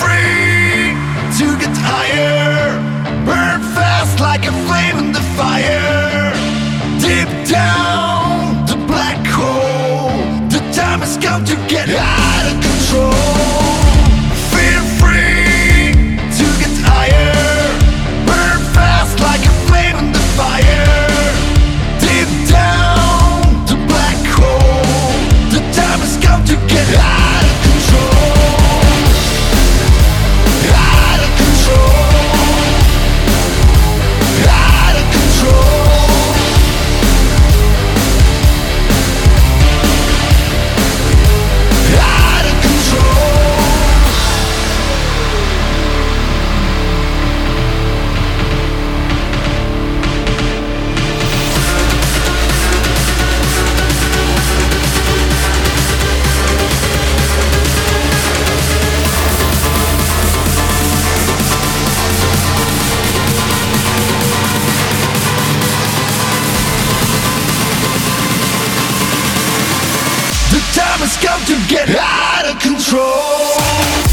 free to get higher, burn fast like a flame in the fire. Deep down the black hole, the time has come to get out of control. Feel free to get higher, burn fast like a flame in the fire. Deep down the black hole, the time has come to get out. Has come to get out of control.